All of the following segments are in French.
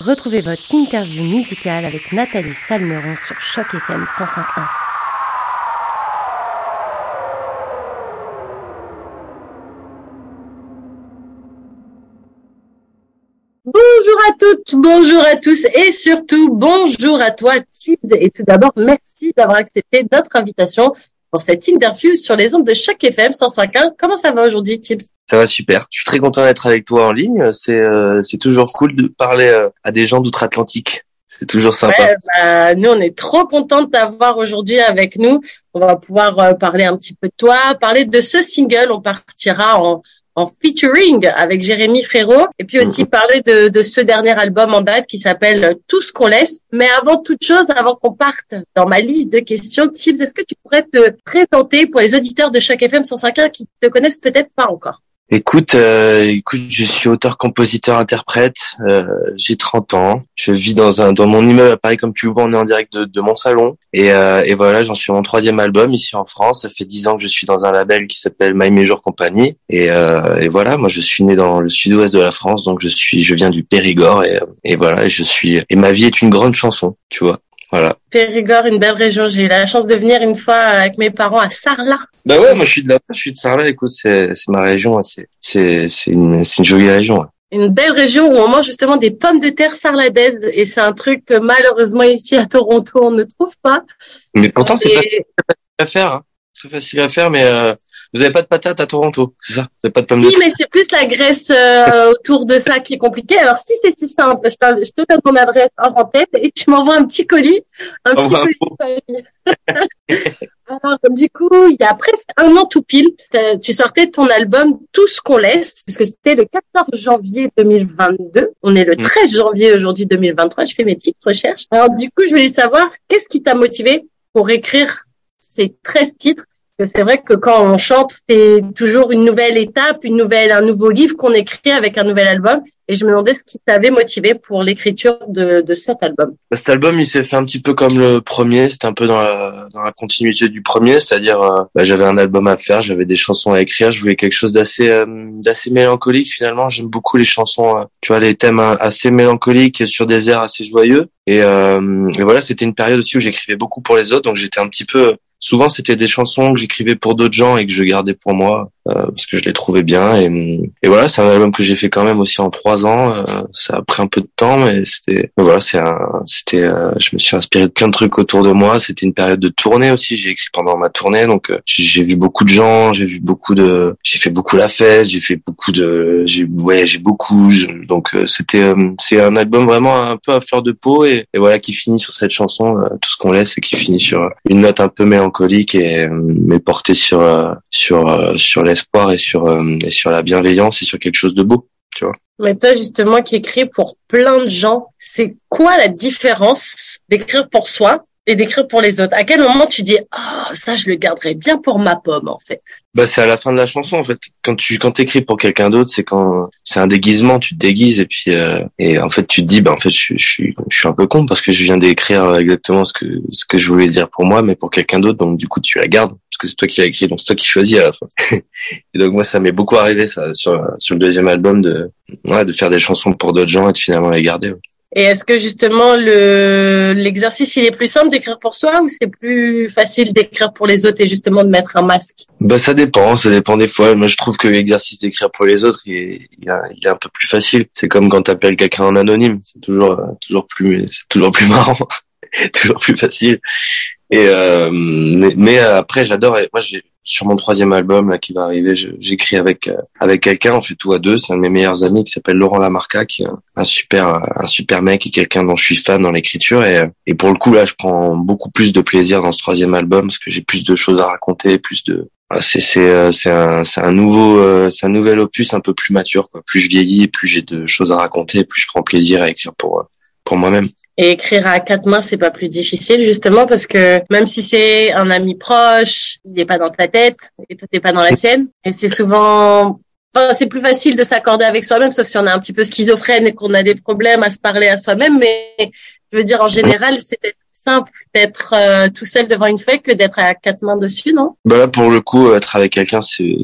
Retrouvez votre interview musicale avec Nathalie Salmeron sur Choc FM 105.1. Bonjour à toutes, bonjour à tous et surtout bonjour à toi Tibbs. Et tout d'abord, merci d'avoir accepté notre invitation pour cette interview sur les ondes de chaque FM 105.1. Comment ça va aujourd'hui Tibbs? Ça va super. Je suis très content d'être avec toi en ligne. C'est euh, c'est toujours cool de parler euh, à des gens d'outre-Atlantique. C'est toujours sympa. Ouais, bah, nous, on est trop contents de t'avoir aujourd'hui avec nous. On va pouvoir euh, parler un petit peu de toi, parler de ce single. On partira en, en featuring avec Jérémy Frérot et puis aussi parler de, de ce dernier album en date qui s'appelle Tout ce qu'on laisse. Mais avant toute chose, avant qu'on parte dans ma liste de questions, Tibbs, est-ce que tu pourrais te présenter pour les auditeurs de chaque FM 105.1 qui te connaissent peut-être pas encore? Écoute, euh, écoute, je suis auteur, compositeur, interprète. Euh, j'ai 30 ans. Je vis dans un dans mon immeuble à Paris, comme tu le vois, on est en direct de, de mon salon. Et, euh, et voilà, j'en suis mon troisième album ici en France. Ça fait 10 ans que je suis dans un label qui s'appelle My Major Company. Et, euh, et voilà, moi je suis né dans le sud-ouest de la France, donc je suis, je viens du Périgord. Et, et voilà, je suis. Et ma vie est une grande chanson, tu vois. Voilà. Périgord, une belle région. J'ai eu la chance de venir une fois avec mes parents à Sarlat. Bah ouais, moi je suis de là, je suis de Sarlat. Écoute, c'est c'est ma région, hein. c'est c'est c'est une c'est une jolie région. hein. Une belle région où on mange justement des pommes de terre sarladaises et c'est un truc que malheureusement ici à Toronto on ne trouve pas. Mais pourtant c'est Et- facile à faire, hein. très facile à faire, mais euh, vous avez pas de patates à Toronto, c'est ça? Vous avez pas de pommes de Si, mais c'est plus la graisse euh, autour de ça qui est compliqué. Alors si c'est si simple, je, te donne mon adresse en tête et tu m'envoies un petit colis, un petit colis de. Alors du coup, il y a presque un an tout pile, tu sortais ton album Tout ce qu'on laisse, puisque c'était le 14 janvier 2022. On est le Mm. 13 janvier aujourd'hui 2023. Je fais mes petites recherches. Alors du coup, je voulais savoir qu'est-ce qui t'a motivé pour écrire ces 13 titres? parce que c'est vrai que quand on chante, c'est toujours une nouvelle étape, une nouvelle, un nouveau livre qu'on écrit avec un nouvel album. Et je me demandais ce qui t'avait motivé pour l'écriture de, de cet album. Cet album, il s'est fait un petit peu comme le premier. C'était un peu dans la, dans la continuité du premier, c'est-à-dire euh, bah, j'avais un album à faire, j'avais des chansons à écrire, je voulais quelque chose d'assez euh, d'assez mélancolique finalement. J'aime beaucoup les chansons, euh, tu vois, les thèmes euh, assez mélancoliques sur des airs assez joyeux. Et, et voilà, c'était une période aussi où j'écrivais beaucoup pour les autres, donc j'étais un petit peu Souvent, c'était des chansons que j'écrivais pour d'autres gens et que je gardais pour moi euh, parce que je les trouvais bien. Et, et voilà, c'est un album que j'ai fait quand même aussi en trois ans. Euh, ça a pris un peu de temps, mais c'était voilà, c'est c'était. euh, je me suis inspiré de plein de trucs autour de moi. C'était une période de tournée aussi. J'ai écrit pendant ma tournée, donc euh, j'ai vu beaucoup de gens, j'ai vu beaucoup de, j'ai fait beaucoup la fête, j'ai fait beaucoup de, j'ai voyagé beaucoup. je- donc euh, c'était, euh, c'est un album vraiment un peu à fleur de peau et, voilà qui finit sur cette chanson, tout ce qu'on laisse et qui finit sur une note un peu et euh, mais portée sur euh, sur euh, sur l'espoir et sur euh, et sur la bienveillance et sur quelque chose de beau. Mais toi, justement, qui écris pour plein de gens, c'est quoi la différence d'écrire pour soi et d'écrire pour les autres À quel moment tu dis, ah, ça, je le garderai bien pour ma pomme, en fait? Bah c'est à la fin de la chanson en fait. Quand tu quand t'écris pour quelqu'un d'autre, c'est quand c'est un déguisement, tu te déguises et puis euh, et en fait tu te dis bah en fait je, je je suis un peu con parce que je viens d'écrire exactement ce que ce que je voulais dire pour moi mais pour quelqu'un d'autre donc du coup tu la gardes parce que c'est toi qui l'as écrit donc c'est toi qui choisis à la fin. et donc moi ça m'est beaucoup arrivé ça sur sur le deuxième album de ouais de faire des chansons pour d'autres gens et de finalement les garder. ouais. Et est-ce que, justement, le l'exercice, il est plus simple d'écrire pour soi ou c'est plus facile d'écrire pour les autres et justement de mettre un masque? Bah ça dépend, ça dépend des fois. Moi je trouve que l'exercice d'écrire pour les autres, il est, il est, un peu plus facile. C'est comme quand t'appelles quelqu'un en anonyme, c'est toujours toujours plus c'est toujours plus marrant, toujours plus facile. Et euh, mais, mais après j'adore. Moi j'ai sur mon troisième album là qui va arriver, j'écris avec euh, avec quelqu'un, on fait tout à deux. C'est un de mes meilleurs amis qui s'appelle Laurent Lamarca, qui est un, super un super mec et quelqu'un dont je suis fan dans l'écriture. Et et pour le coup là, je prends beaucoup plus de plaisir dans ce troisième album parce que j'ai plus de choses à raconter, plus de c'est c'est euh, c'est un c'est un nouveau euh, c'est un nouvel opus un peu plus mature quoi. Plus je vieillis, plus j'ai de choses à raconter, plus je prends plaisir à écrire pour euh, pour moi-même. Et écrire à quatre mains, c'est pas plus difficile, justement, parce que même si c'est un ami proche, il n'est pas dans ta tête et toi t'es pas dans la sienne. Et c'est souvent, enfin, c'est plus facile de s'accorder avec soi-même, sauf si on est un petit peu schizophrène et qu'on a des problèmes à se parler à soi-même. Mais je veux dire, en général, c'est peut-être plus simple d'être euh, tout seul devant une feuille que d'être à quatre mains dessus, non? Bah là pour le coup être avec quelqu'un c'est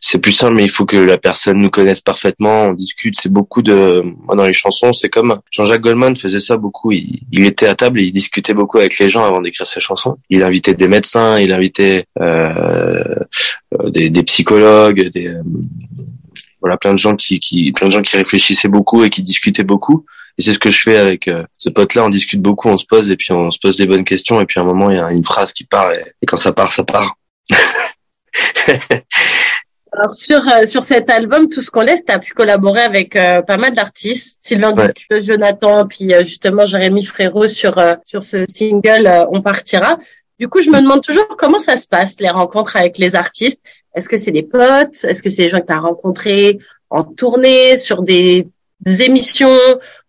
c'est plus simple, mais il faut que la personne nous connaisse parfaitement, on discute. C'est beaucoup de, moi dans les chansons, c'est comme Jean-Jacques Goldman faisait ça beaucoup. Il, était à table et il discutait beaucoup avec les gens avant d'écrire ses chansons. Il invitait des médecins, il invitait euh, des, des, psychologues, des voilà plein de gens qui, qui plein de gens qui réfléchissaient beaucoup et qui discutaient beaucoup et c'est ce que je fais avec euh, ce pote-là. On discute beaucoup, on se pose et puis on se pose des bonnes questions. Et puis à un moment, il y a une phrase qui part et, quand ça part, ça part. Alors sur euh, sur cet album, tout ce qu'on laisse, tu as pu collaborer avec euh, pas mal d'artistes, Sylvain ouais. Jonathan, puis justement Jérémy Frérot sur sur ce single On partira. Du coup, je me demande toujours comment ça se passe les rencontres avec les artistes. Est-ce que c'est des potes? Est-ce que c'est des gens que tu as rencontrés en tournée sur des des émissions?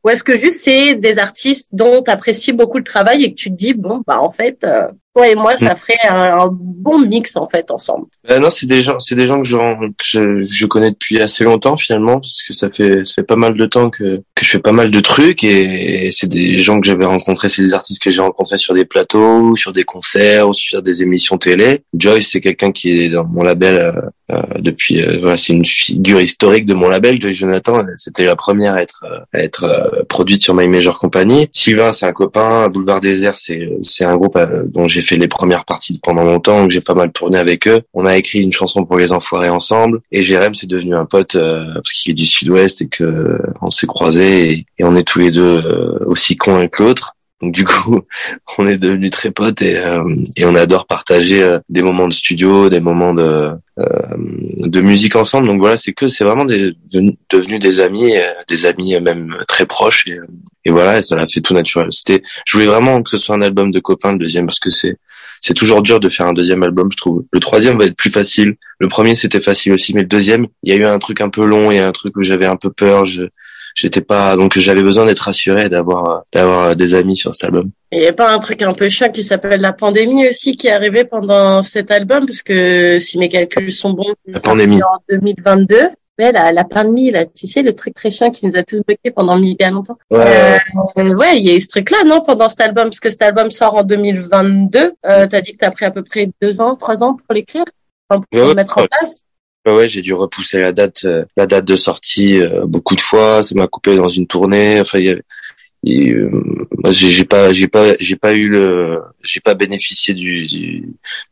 Ou est-ce que juste c'est des artistes dont tu apprécies beaucoup le travail et que tu te dis bon bah en fait euh, toi et moi ça mm. ferait un, bon mix en fait ensemble. Euh, Non c'est des gens c'est des gens que je, que je, connais depuis assez longtemps finalement parce que ça fait ça fait pas mal de temps que que je fais pas mal de trucs et, c'est des gens que j'avais rencontrés c'est des artistes que j'ai rencontrés sur des plateaux sur des concerts ou sur des émissions télé. Joyce c'est quelqu'un qui est dans mon label euh, euh, depuis euh, voilà, c'est une figure historique de mon label Joy Jonathan. C'était la première à être à être euh, produite sur My Major Company. Sylvain c'est un copain. Boulevard Désert c'est c'est un groupe dont j'ai fait les premières parties pendant longtemps donc j'ai pas mal tourné avec eux. On a écrit une chanson pour les enfoirés ensemble. Et Jérém c'est devenu un pote parce qu'il est du sud-ouest et que on s'est croisés et, et, on est tous les deux aussi cons que l'autre donc du coup, on est devenus très potes et, euh, et on adore partager euh, des moments de studio, des moments de euh, de musique ensemble. Donc voilà, c'est que c'est vraiment des, devenus des amis, des amis même très proches et, et voilà, ça l'a fait tout naturel. C'était, je voulais vraiment que ce soit un album de copains le deuxième parce que c'est c'est toujours dur de faire un deuxième album, je trouve. Le troisième va être plus facile. Le premier c'était facile aussi, mais le deuxième, il y a eu un truc un peu long, a un truc où j'avais un peu peur. J'étais pas donc j'avais besoin d'être rassuré d'avoir d'avoir des amis sur cet album. Il n'y a pas un truc un peu chiant qui s'appelle la pandémie aussi qui est arrivé pendant cet album? Parce que si mes calculs sont bons, la pandémie en 2022. Ouais, la, la pandémie, là, tu sais, le truc très chiant qui nous a tous bloqués pendant méga longtemps. Ouais, euh, ouais, il y a eu ce truc-là, non, pendant cet album, parce que cet album sort en 2022. Euh, t'as dit que t'as pris à peu près deux ans, trois ans pour l'écrire, pour le mettre en place? Ouais, j'ai dû repousser la date, euh, la date de sortie euh, beaucoup de fois. Ça m'a coupé dans une tournée. Enfin, y avait, euh, j'ai pas, j'ai pas, j'ai pas eu le, j'ai pas bénéficié du,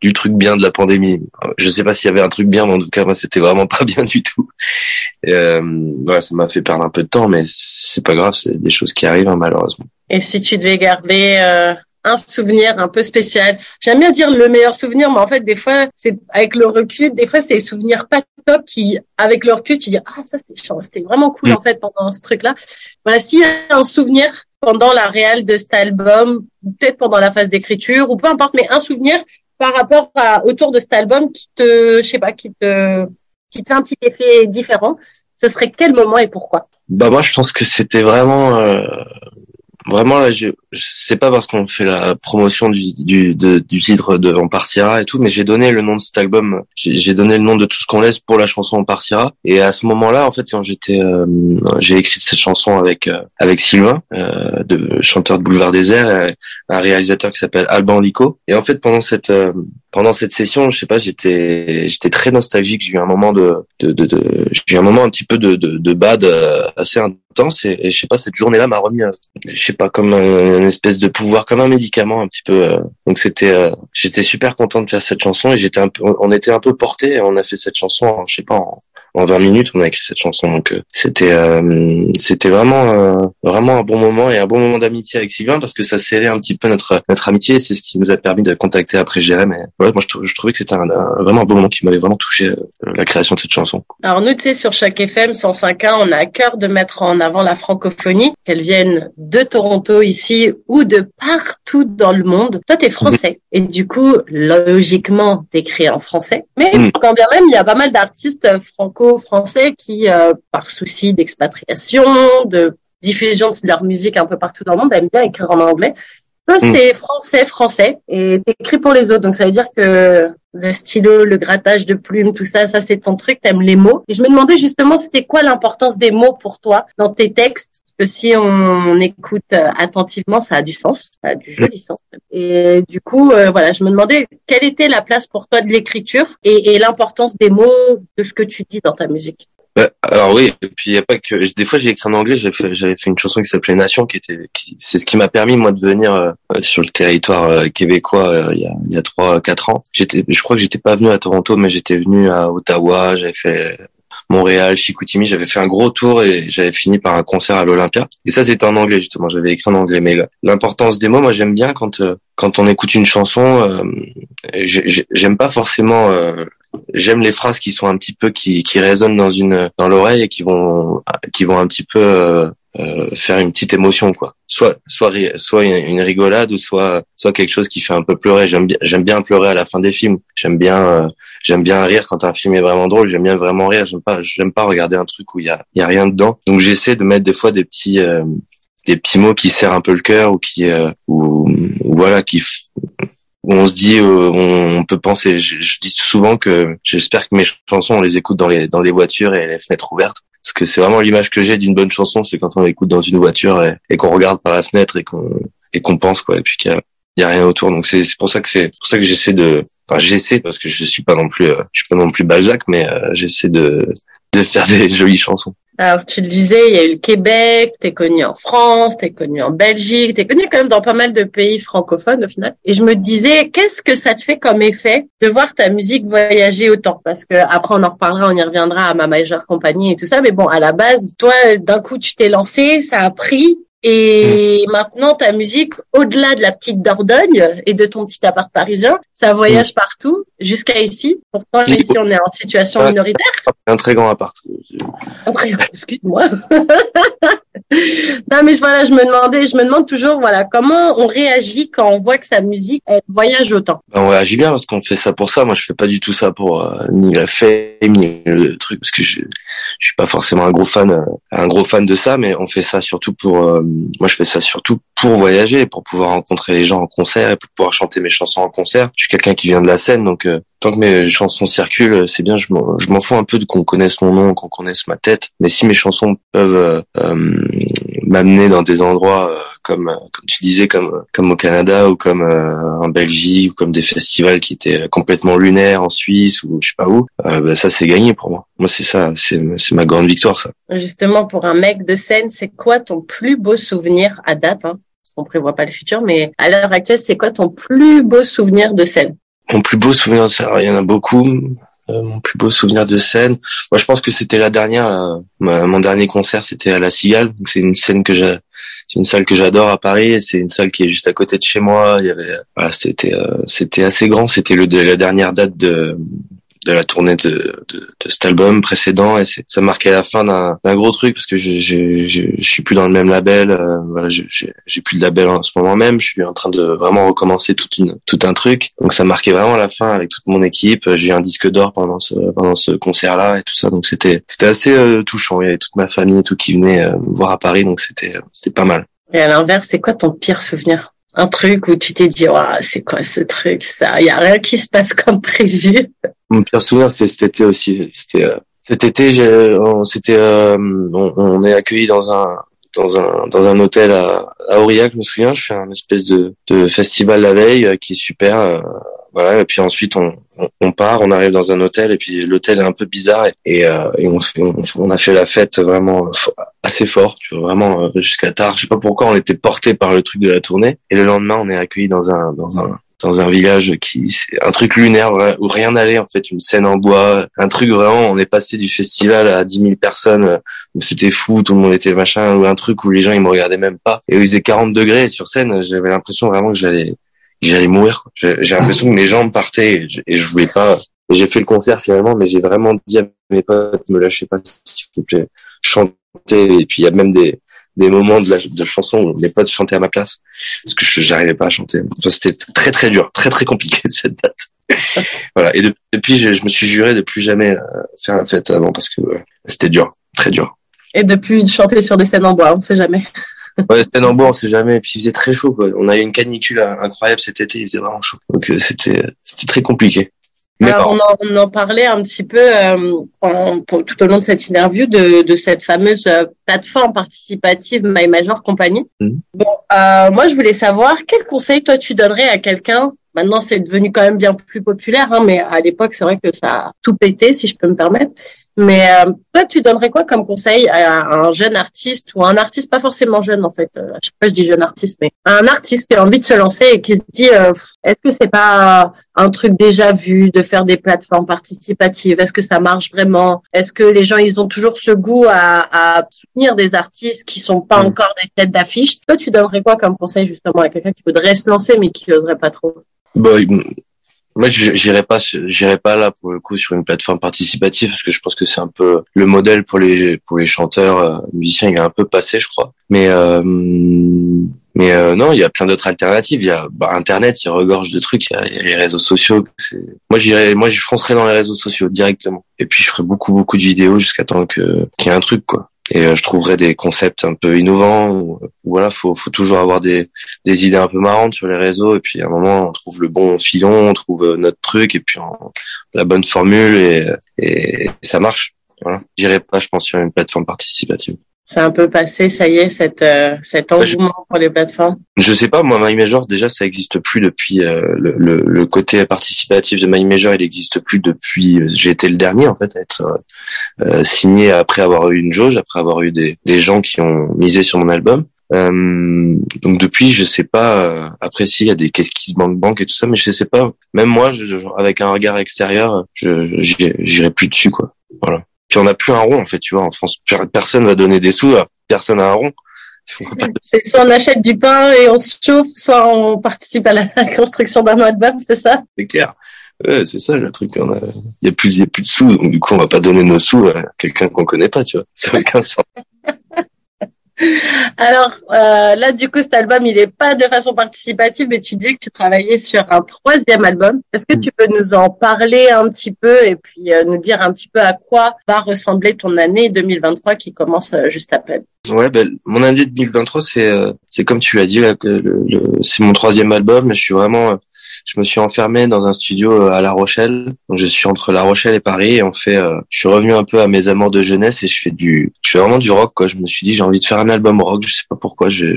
du, truc bien de la pandémie. Je sais pas s'il y avait un truc bien, mais en tout cas, moi, c'était vraiment pas bien du tout. Et, voilà, ça m'a fait perdre un peu de temps, mais c'est pas grave, c'est des choses qui arrivent hein, malheureusement. Et si tu devais garder un souvenir un peu spécial. J'aime bien dire le meilleur souvenir, mais en fait, des fois, c'est avec le recul, des fois, c'est des souvenirs pas top qui, avec le recul, tu dis, ah, ça, c'était chiant, c'était vraiment cool, mm. en fait, pendant ce truc-là. Voilà, s'il y a un souvenir pendant la réelle de cet album, peut-être pendant la phase d'écriture, ou peu importe, mais un souvenir par rapport à, autour de cet album qui te, je sais pas, qui te, qui te fait un petit effet différent, ce serait quel moment et pourquoi? Bah, moi, je pense que c'était vraiment, euh Vraiment là, je, je sais pas parce qu'on fait la promotion du du, du titre de On partira et tout, mais j'ai donné le nom de cet album, j'ai donné le nom de tout ce qu'on laisse pour la chanson On partira. Et à ce moment-là, en fait, quand j'étais, euh, j'ai écrit cette chanson avec euh, avec Sylvain, euh, de chanteur de Boulevard Désert, un réalisateur qui s'appelle Alban Lico. Et en fait, pendant cette pendant cette session, je sais pas, j'étais j'étais très nostalgique. J'ai eu un moment de de, de, de j'ai eu un moment un petit peu de de, de bad assez intense et, je sais pas cette journée-là m'a remis je sais pas comme un, une espèce de pouvoir comme un médicament un petit peu euh. donc c'était euh, j'étais super content de faire cette chanson et j'étais un peu on était un peu porté on a fait cette chanson je sais pas en, en 20 minutes, on a écrit cette chanson. Donc euh, c'était euh, c'était vraiment euh, vraiment un bon moment et un bon moment d'amitié avec Sylvain parce que ça serrait un petit peu notre notre amitié. C'est ce qui nous a permis de contacter après Jérém. Et voilà, moi je, je trouvais que c'était un, vraiment un bon moment qui m'avait vraiment touché la création de cette chanson. Alors nous, tu sais, sur chaque FM 105.1, on a à cœur de mettre en avant la francophonie, qu'elle vienne de Toronto ici ou de partout dans le monde. Toi, t'es français et du coup, logiquement, t'écris en français. Mais mm. quand bien même, il y a pas mal d'artistes franco français qui, euh, par souci d'expatriation, de diffusion de leur musique un peu partout dans le monde, aiment bien écrire en anglais. Toi, mm. c'est français, français, et t'écris pour les autres. Donc, ça veut dire que le stylo, le grattage de plumes, tout ça, ça, c'est ton truc, t'aimes les mots. Et je me demandais justement, c'était quoi l'importance des mots pour toi dans tes textes, que si on, écoute euh, attentivement, ça a du sens, ça a du joli sens. Et du coup, euh, voilà, je me demandais quelle était la place pour toi de l'écriture et, et l'importance des mots, de ce que tu dis dans ta musique. Bah, alors oui, et puis il y a pas que des fois j'ai écrit en anglais, j'avais fait, j'avais fait une chanson qui s'appelait Nation, qui était, qui, c'est ce qui m'a permis moi de venir euh, sur le territoire euh, québécois euh, il y a il y a trois quatre ans. J'étais, je crois que j'étais pas venu à Toronto, mais j'étais venu à Ottawa, j'avais fait Montréal, Chicoutimi, j'avais fait un gros tour et j'avais fini par un concert à l'Olympia. Et ça c'était en anglais justement, j'avais écrit en anglais. Mais l'importance des mots, moi j'aime bien quand quand on écoute une chanson, j'aime pas forcément j'aime les phrases qui sont un petit peu qui, qui résonnent dans une dans l'oreille et qui vont qui vont un petit peu euh, euh faire une petite émotion quoi. Soit soit soit une, rigolade ou soit soit quelque chose qui fait un peu pleurer. J'aime bien j'aime bien pleurer à la fin des films. J'aime bien euh, j'aime bien rire quand un film est vraiment drôle. J'aime bien vraiment rire. J'aime pas j'aime pas regarder un truc où il y a il y a rien dedans. Donc j'essaie de mettre des fois des petits euh, des petits mots qui serrent un peu le cœur ou qui ou, ou voilà qui où on se dit, euh, on peut penser. Je, dis souvent que j'espère que mes chansons, on les écoute dans les dans les voitures et les fenêtres ouvertes, parce que c'est vraiment l'image que j'ai d'une bonne chanson, c'est quand on l'écoute dans une voiture et, qu'on regarde par la fenêtre et qu'on et qu'on pense quoi, et puis qu'il y a, rien autour. Donc c'est c'est pour ça que c'est pour ça que j'essaie de, enfin j'essaie parce que je suis pas non plus, euh, je suis pas non plus Balzac, mais euh, j'essaie de de faire des jolies chansons. Alors, tu le disais, il y a eu le Québec, t'es connu en France, t'es connu en Belgique, t'es connu quand même dans pas mal de pays francophones au final. Et je me disais, qu'est-ce que ça te fait comme effet de voir ta musique voyager autant? Parce que après, on en reparlera, on y reviendra à ma majeure compagnie et tout ça. Mais bon, à la base, toi, d'un coup, tu t'es lancé, ça a pris. Et maintenant, ta musique, au-delà de la petite Dordogne et de ton petit appart parisien, ça voyage mm. partout jusqu'à ici. Pourtant, ici, on est en situation minoritaire. Un très grand appart. Un très grand, excuse-moi. non, mais voilà, je me demandais, je me demande toujours, voilà, comment on réagit quand on voit que sa musique elle voyage autant. Ben, on réagit bien parce qu'on fait ça pour ça. Moi, je fais pas du tout ça pour euh, ni la fame ni le truc parce que je, je suis pas forcément un gros fan, euh, un gros fan de ça, mais on fait ça surtout pour. Euh, moi, je fais ça surtout pour voyager, pour pouvoir rencontrer les gens en concert et pour pouvoir chanter mes chansons en concert. Je suis quelqu'un qui vient de la scène, donc tant que mes chansons circulent, c'est bien. Je m'en fous un peu de qu'on connaisse mon nom, qu'on connaisse ma tête. Mais si mes chansons peuvent m'amener dans des endroits euh, comme comme tu disais comme comme au Canada ou comme euh, en Belgique ou comme des festivals qui étaient complètement lunaires en Suisse ou je sais pas où euh, bah, ça c'est gagné pour moi moi c'est ça c'est ma grande victoire ça justement pour un mec de scène c'est quoi ton plus beau souvenir à date hein? Qu'on prévoit pas le futur mais à l'heure actuelle c'est quoi ton plus beau souvenir de scène? Mon plus beau souvenir de scène il y en a beaucoup euh, mon plus beau souvenir de scène, moi je pense que c'était la dernière. Euh, mon dernier concert, c'était à la Cigale. Donc c'est une scène que j'ai, c'est une salle que j'adore à Paris. C'est une salle qui est juste à côté de chez moi. Il y avait, voilà, c'était, euh, c'était assez grand. C'était le la dernière date de de la tournée de, de, de cet album précédent et ça marquait la fin d'un gros truc parce que je, je, je, je, suis plus dans le même label euh, voilà j'ai plus de label en ce moment même je suis en train de vraiment recommencer toute une tout un truc. Donc ça marquait vraiment la fin avec toute mon équipe j'ai un disque d'or pendant ce pendant ce concert là et tout ça donc c'était c'était assez euh, touchant. Il y avait toute ma famille et tout qui venait euh, me voir à Paris donc c'était c'était pas mal. Et à l'inverse c'est quoi ton pire souvenir? Un truc où tu t'es dit, c'est quoi ce truc, ça, il y a rien qui se passe comme prévu. Mon pire souvenir, c'était cet été aussi. C'était euh, cet été, on, euh, on, est accueilli dans un dans un dans un hôtel à, à Aurillac, je me souviens. Je fais un espèce de, de festival la veille euh, qui est super. voilà. Et puis ensuite, on, on, part, on arrive dans un hôtel et puis l'hôtel est un peu bizarre et, et, on, on, a fait la fête vraiment assez fort, tu vois, vraiment jusqu'à tard. Je sais pas pourquoi on était porté par le truc de la tournée. Et le lendemain, on est accueilli dans un dans un dans un village qui c'est un truc lunaire où rien n'allait en fait une scène en bois un truc vraiment on est passé du festival à 10 000 personnes où c'était fou tout le monde était machin ou un truc où les gens ils me regardaient même pas et où il faisait 40 degrés sur scène j'avais l'impression vraiment que j'allais j'allais mourir j'ai l'impression que mes jambes partaient et je, voulais pas j'ai fait le concert finalement mais j'ai vraiment dit à mes potes me lâchez pas s'il vous plaît chanter et puis il y a même des des moments de, la, de chanson où mes potes chantaient à ma place parce que j'arrivais pas à chanter. c'était très très dur, très très compliqué cette date. voilà. Et depuis, je, me suis juré de plus jamais euh, faire la fête avant parce que c'était dur, très dur. Et depuis chanter sur des scènes en bois, on sait jamais. Ouais, bois, on sait jamais. Et puis il faisait très chaud. Quoi. On a eu une canicule incroyable cet été, il faisait vraiment chaud. Donc euh, c'était c'était très compliqué. Alors, on, en, on, en, parlait un petit peu euh, en, pour, tout au long de cette interview de, de cette fameuse euh, plateforme participative My Major Company. Mmh. Bon, euh, moi, je voulais savoir quel conseil toi tu donnerais à quelqu'un? Maintenant, c'est devenu quand même bien plus populaire, hein, mais à l'époque, c'est vrai que ça a tout pété, si je peux me permettre. Mais euh, toi, tu donnerais quoi comme conseil à un jeune artiste ou un artiste pas forcément jeune en fait? Euh, Je sais pas, je dis jeune artiste, mais un artiste qui a envie de se lancer et qui se dit euh, est-ce que c'est pas un truc déjà vu de faire des plateformes participatives? Est-ce que ça marche vraiment? Est-ce que les gens ils ont toujours ce goût à, à soutenir des artistes qui sont pas mm. encore des têtes d'affiche? Toi, tu donnerais quoi comme conseil justement à quelqu'un qui voudrait se lancer mais qui n'oserait pas trop? Bah, moi, j'irai pas, j'irai pas là pour le coup sur une plateforme participative parce que je pense que c'est un peu le modèle pour les pour les chanteurs, euh, musiciens. Il est un peu passé, je crois. Mais euh, mais euh, non, il y a plein d'autres alternatives. Il y a bah, Internet, il regorge de trucs. Il y, a, les réseaux sociaux. Moi, j'irai, moi, je foncerai dans les réseaux sociaux directement. Et puis, je ferai beaucoup beaucoup de vidéos jusqu'à temps que qu'il y ait un truc quoi et euh, je trouverais des concepts un peu innovants. voilà, faut faut toujours avoir des des idées un peu marrantes sur les réseaux et puis à un moment on trouve le bon filon, on trouve euh, notre truc et puis la bonne formule et et ça marche. Voilà, j'irai pas, je pense, sur une plateforme participative. C'est un peu passé, ça y est, cette, euh, cet bah, engouement pour les plateformes? Je sais pas, moi, MyMajor, déjà, ça existe plus depuis euh, le, le, le, côté participatif de MyMajor, il existe plus depuis. Euh, j'ai été le dernier en fait à être euh, signé après avoir eu une jauge, après avoir eu des, des gens qui ont misé sur mon album. donc depuis, je sais pas. après, si il y a des qu'est-ce qui se banque banque et tout ça, mais je sais pas. Même moi, je, avec un regard extérieur, je j'irai plus dessus quoi. Voilà. Puis on n'a plus un rond en fait, tu vois. En France, personne va donner des sous, personne a un rond. C'est soit on achète du pain et on se chauffe, soit on participe à la construction d'un album, c'est ça? C'est clair. Ouais, c'est ça le truc. Il y a plus, il y a plus de sous, donc du coup on va pas donner nos sous à quelqu'un qu'on connaît pas, tu vois. Ça n'a aucun sens. Alors euh, là, du coup, cet album, il n'est pas de façon participative, mais tu disais que tu travaillais sur un troisième album. Est-ce que mm. tu peux nous en parler un petit peu et puis euh, nous dire un petit peu à quoi va ressembler ton année 2023 qui commence euh, juste après? Ouais, ben, mon année 2023, c'est c'est comme tu l'as dit là, que c'est mon troisième album. Je suis vraiment je me suis enfermé dans un studio euh, à La Rochelle. Donc je suis entre La Rochelle et Paris et on fait. Euh, je suis revenu un peu à mes amours de jeunesse et je fais du. Je fais vraiment du rock quoi. Je me suis dit j'ai envie de faire un album rock. Je sais pas pourquoi. Je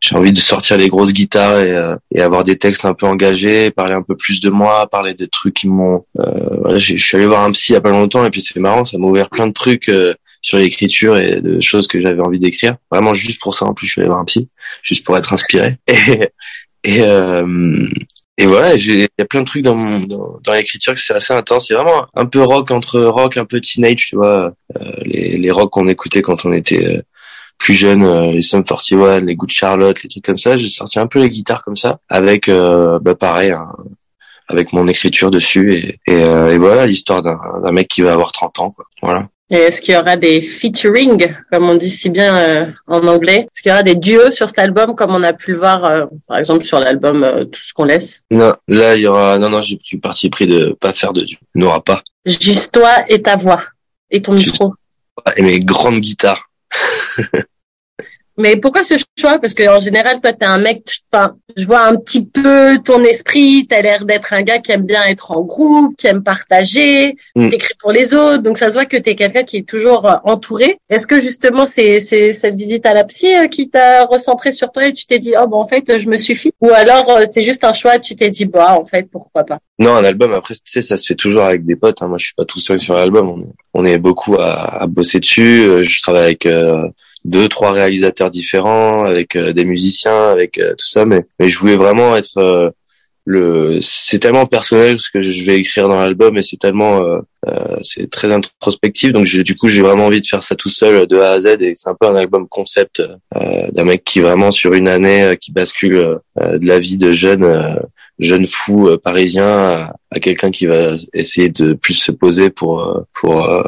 j'ai envie de sortir les grosses guitares et, euh, et avoir des textes un peu engagés, parler un peu plus de moi, parler des trucs qui m'ont. voilà, je suis allé voir un psy il y a pas longtemps et puis c'est marrant, ça m'a ouvert plein de trucs sur l'écriture et de choses que j'avais envie d'écrire. Vraiment juste pour ça en plus je suis allé voir un psy, juste pour être inspiré. Et, et, euh, et voilà, il y a plein de trucs dans, dans, dans l'écriture que c'est assez intense. C'est vraiment un peu rock entre rock, un peu teenage, tu vois. Euh, les, les rock qu'on écoutait quand on était euh, plus jeune, euh, les Sum 41, les Good Charlotte, les trucs comme ça. J'ai sorti un peu les guitares comme ça, avec, bah pareil, avec mon écriture dessus. Et, et, et voilà, l'histoire d'un mec qui va avoir 30 ans, quoi. Voilà. Et est-ce qu'il y aura des featuring, comme on dit si bien euh, en anglais? Est-ce qu'il y aura des duos sur cet album, comme on a pu le voir, euh, par exemple, sur l'album euh, Tout ce qu'on laisse? Non, là, il y aura... Non, non, j'ai pris parti pris de pas faire de duo. Il n'y aura pas. Juste toi et ta voix. Et ton micro. Et mes grandes guitares. Mais pourquoi ce choix? Parce que en général, toi, t'es un mec. Enfin, je vois un petit peu ton esprit. T'as l'air d'être un gars qui aime bien être en groupe, qui aime partager, mm. t'écris pour les autres. Donc ça se voit que t'es quelqu'un qui est toujours euh, entouré. Est-ce que justement c'est c'est cette visite à la psy euh, qui t'a recentré sur toi et tu t'es dit oh bon en fait je me suffis? Ou alors euh, c'est juste un choix Tu t'es dit bah en fait pourquoi pas? Non, un album après tu sais ça se fait toujours avec des potes. Hein. Moi je suis pas tout seul sur l'album. On est on est beaucoup à, à bosser dessus. Je travaille avec deux trois réalisateurs différents avec euh, des musiciens avec euh, tout ça mais mais je voulais vraiment être euh, le c'est tellement personnel ce que je vais écrire dans l'album et c'est tellement c'est très introspectif. Donc du coup j'ai vraiment envie de faire ça tout seul de A à Z et c'est un peu un album concept d'un mec qui vraiment sur une année qui bascule de la vie de jeune jeune fou euh, parisien à, quelqu'un qui va essayer de plus se poser pour euh, pour euh,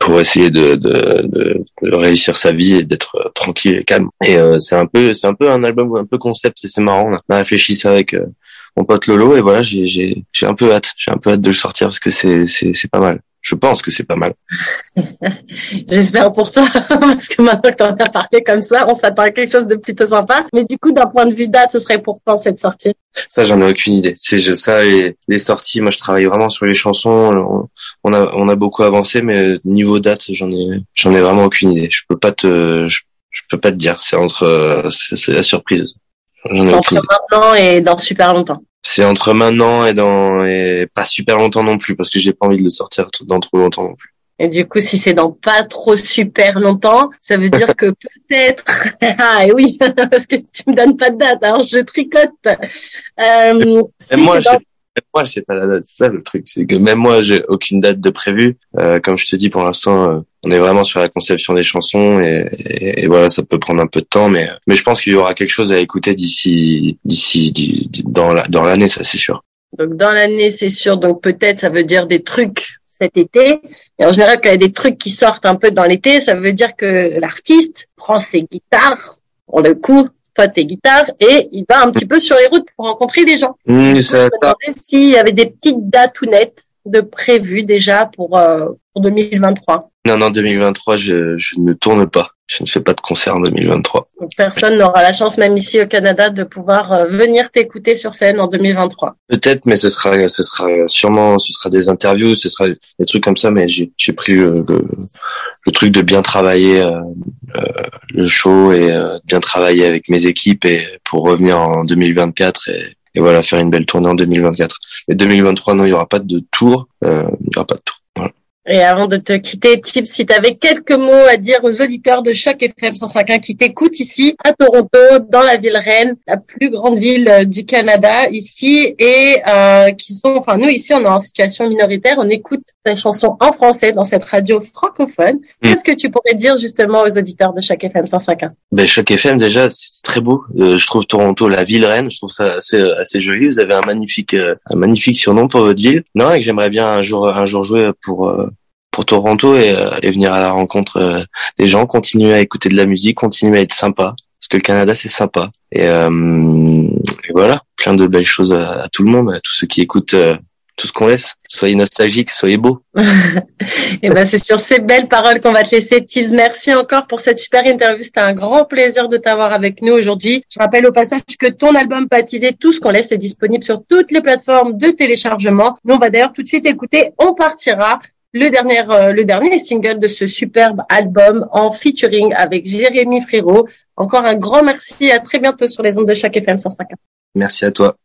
pour essayer de, réussir sa vie et d'être tranquille et calme. Et c'est un peu c'est un peu un album un peu concept c'est marrant. On a réfléchi ça avec mon pote Lolo et voilà j'ai j'ai j'ai un peu hâte j'ai un peu hâte de le sortir parce que c'est c'est c'est pas mal je pense que c'est pas mal. J'espère pour toi, parce que maintenant que tu en as parlé comme ça, on s'attend à quelque chose de plutôt sympa. Mais du coup, d'un point de vue date, ce serait pour quand cette sortie? Ça, j'en ai aucune idée. C'est ça et les sorties. Moi, je travaille vraiment sur les chansons. On a on a beaucoup avancé, mais niveau date, j'en ai j'en ai vraiment aucune idée. Je peux pas te je, peux pas te dire. C'est entre c'est la surprise. C'est entre maintenant et dans super longtemps. C'est entre maintenant et dans et pas super longtemps non plus parce que j'ai pas envie de le sortir dans trop longtemps non plus. Et du coup, si c'est dans pas trop super longtemps, ça veut dire que peut-être, ah oui, parce que tu me donnes pas de date, alors je tricote. Euh, si moi, dans... moi, je sais pas la date. C'est ça le truc, c'est que même moi, j'ai aucune date de prévu. Euh, comme je te dis, pour l'instant, euh, on est vraiment sur la conception des chansons et, et, voilà, ça peut prendre un peu de temps, mais mais je pense qu'il y aura quelque chose à écouter d'ici d'ici dans la, dans l'année, ça c'est sûr. Donc dans l'année, c'est sûr. Donc peut-être ça veut dire des trucs cet été. Et en général, quand il y a des trucs qui sortent un peu dans l'été, ça veut dire que l'artiste prend ses guitares, pour le coup, toi tes guitares, et il va un petit peu sur les routes pour rencontrer des gens. Mmh, je me demandais s'il y avait des petites dates tout nettes de prévues déjà pour, euh, pour 2023. Non, non, 2023, je, je ne tourne pas. Je ne fais pas de concert en 2023. Personne n'aura la chance, même ici au Canada, de pouvoir euh, venir t'écouter sur scène en 2023. Peut-être, mais ce sera, ce sera sûrement, ce sera des interviews, ce sera des trucs comme ça. Mais j'ai, j'ai pris le, le, truc de bien travailler euh, euh le show et euh, bien travailler avec mes équipes et pour revenir en 2024 et, et voilà faire une belle tournée en 2024. Mais 2023, non, il y aura pas de tour. il y aura pas de tour. Et avant de te quitter, Tip, si tu avais quelques mots à dire aux auditeurs de Choc FM 105.1 qui t'écoutent ici à Toronto, dans la ville reine, la plus grande ville euh, du Canada ici, et euh, qui sont, enfin nous ici, on est en situation minoritaire, on écoute des chansons en français dans cette radio francophone. Mm. Qu'est-ce que tu pourrais dire justement aux auditeurs de Choc FM 105.1 Ben Choc FM déjà, c'est très beau. Euh, je trouve Toronto la ville reine, je trouve ça assez assez joli. Vous avez un magnifique un magnifique surnom pour votre ville. Non, et que j'aimerais bien un jour un jour jouer pour pour Toronto et, euh, et, venir à la rencontre euh, des gens, continuer à écouter de la musique, continuer à être sympa, parce que le Canada c'est sympa. Et, euh, et, voilà, plein de belles choses à, tout le monde, à tous ceux qui écoutent tout ce qu'on laisse. Soyez nostalgiques, soyez beaux. et ben c'est sur ces belles paroles qu'on va te laisser. Tibbs, merci encore pour cette super interview. C'était un grand plaisir de t'avoir avec nous aujourd'hui. Je rappelle au passage que ton album baptisé Tout ce qu'on laisse est disponible sur toutes les plateformes de téléchargement. Nous on va d'ailleurs tout de suite écouter On partira le dernier, euh, le dernier single de ce superbe album en featuring avec Jérémy Frérot. Encore un grand merci. À très bientôt sur les ondes de chaque FM 105. Merci à toi.